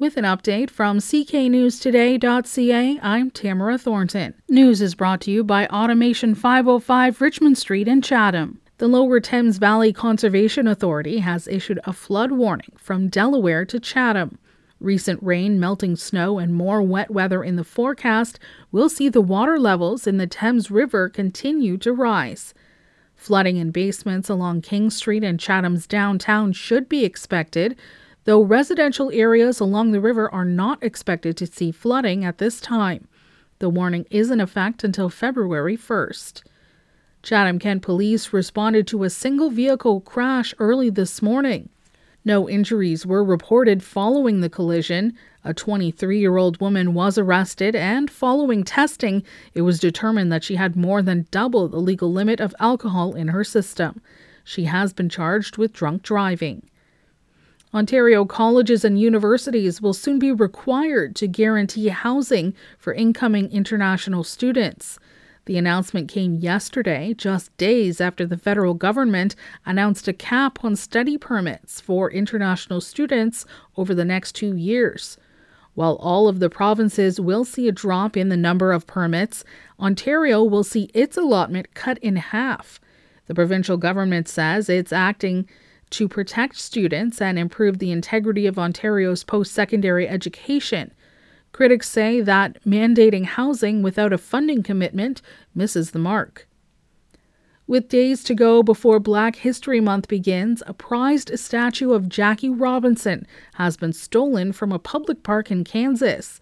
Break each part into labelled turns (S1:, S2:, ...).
S1: With an update from cknewstoday.ca, I'm Tamara Thornton. News is brought to you by Automation 505 Richmond Street in Chatham. The Lower Thames Valley Conservation Authority has issued a flood warning from Delaware to Chatham. Recent rain, melting snow, and more wet weather in the forecast will see the water levels in the Thames River continue to rise. Flooding in basements along King Street and Chatham's downtown should be expected, though residential areas along the river are not expected to see flooding at this time. The warning is in effect until February 1st. Chatham Kent police responded to a single vehicle crash early this morning. No injuries were reported following the collision. A 23 year old woman was arrested, and following testing, it was determined that she had more than double the legal limit of alcohol in her system. She has been charged with drunk driving. Ontario colleges and universities will soon be required to guarantee housing for incoming international students. The announcement came yesterday, just days after the federal government announced a cap on study permits for international students over the next two years. While all of the provinces will see a drop in the number of permits, Ontario will see its allotment cut in half. The provincial government says it's acting to protect students and improve the integrity of Ontario's post secondary education. Critics say that mandating housing without a funding commitment misses the mark. With days to go before Black History Month begins, a prized statue of Jackie Robinson has been stolen from a public park in Kansas.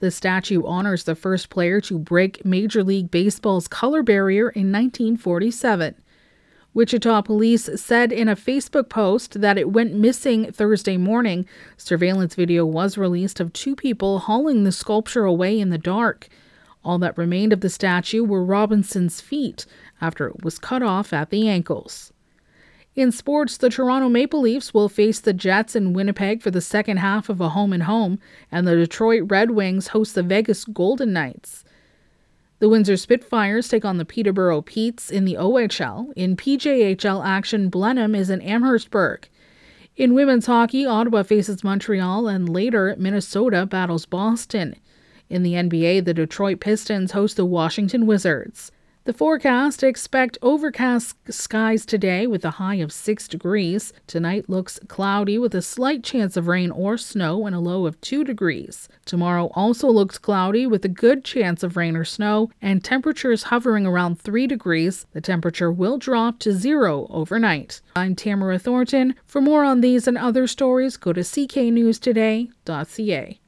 S1: The statue honors the first player to break Major League Baseball's color barrier in 1947. Wichita police said in a Facebook post that it went missing Thursday morning. Surveillance video was released of two people hauling the sculpture away in the dark. All that remained of the statue were Robinson's feet after it was cut off at the ankles. In sports, the Toronto Maple Leafs will face the Jets in Winnipeg for the second half of a home and home, and the Detroit Red Wings host the Vegas Golden Knights. The Windsor Spitfires take on the Peterborough Petes in the OHL. In PJHL action, Blenheim is in Amherstburg. In women's hockey, Ottawa faces Montreal, and later, Minnesota battles Boston. In the NBA, the Detroit Pistons host the Washington Wizards. The forecast expect overcast skies today with a high of 6 degrees. Tonight looks cloudy with a slight chance of rain or snow and a low of 2 degrees. Tomorrow also looks cloudy with a good chance of rain or snow and temperatures hovering around 3 degrees. The temperature will drop to 0 overnight. I'm Tamara Thornton. For more on these and other stories, go to cknewstoday.ca.